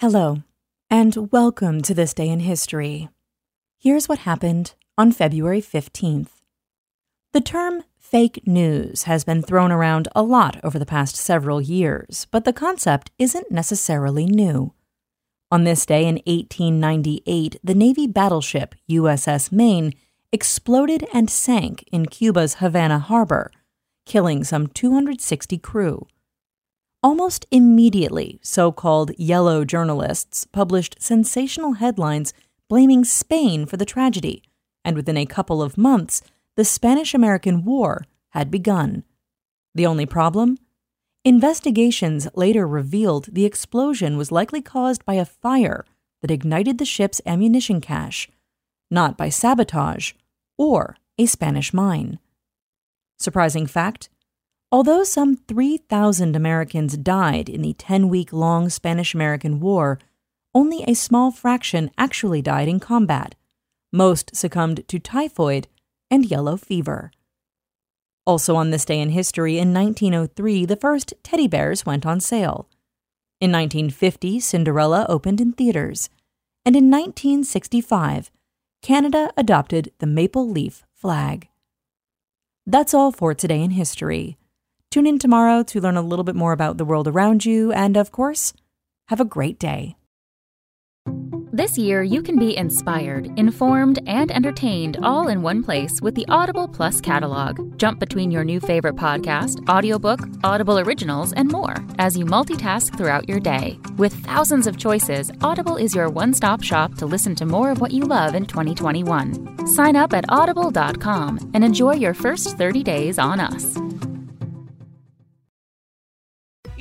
Hello, and welcome to this day in history. Here's what happened on February 15th. The term fake news has been thrown around a lot over the past several years, but the concept isn't necessarily new. On this day in 1898, the Navy battleship USS Maine exploded and sank in Cuba's Havana harbor, killing some 260 crew. Almost immediately, so called yellow journalists published sensational headlines blaming Spain for the tragedy, and within a couple of months, the Spanish American War had begun. The only problem? Investigations later revealed the explosion was likely caused by a fire that ignited the ship's ammunition cache, not by sabotage or a Spanish mine. Surprising fact although some 3,000 Americans died in the 10 week long Spanish American War, only a small fraction actually died in combat. Most succumbed to typhoid and yellow fever. Also, on this day in history, in 1903, the first teddy bears went on sale. In 1950, Cinderella opened in theaters. And in 1965, Canada adopted the maple leaf flag. That's all for today in history. Tune in tomorrow to learn a little bit more about the world around you, and of course, have a great day. This year, you can be inspired, informed, and entertained all in one place with the Audible Plus catalog. Jump between your new favorite podcast, audiobook, Audible originals, and more as you multitask throughout your day. With thousands of choices, Audible is your one stop shop to listen to more of what you love in 2021. Sign up at audible.com and enjoy your first 30 days on us.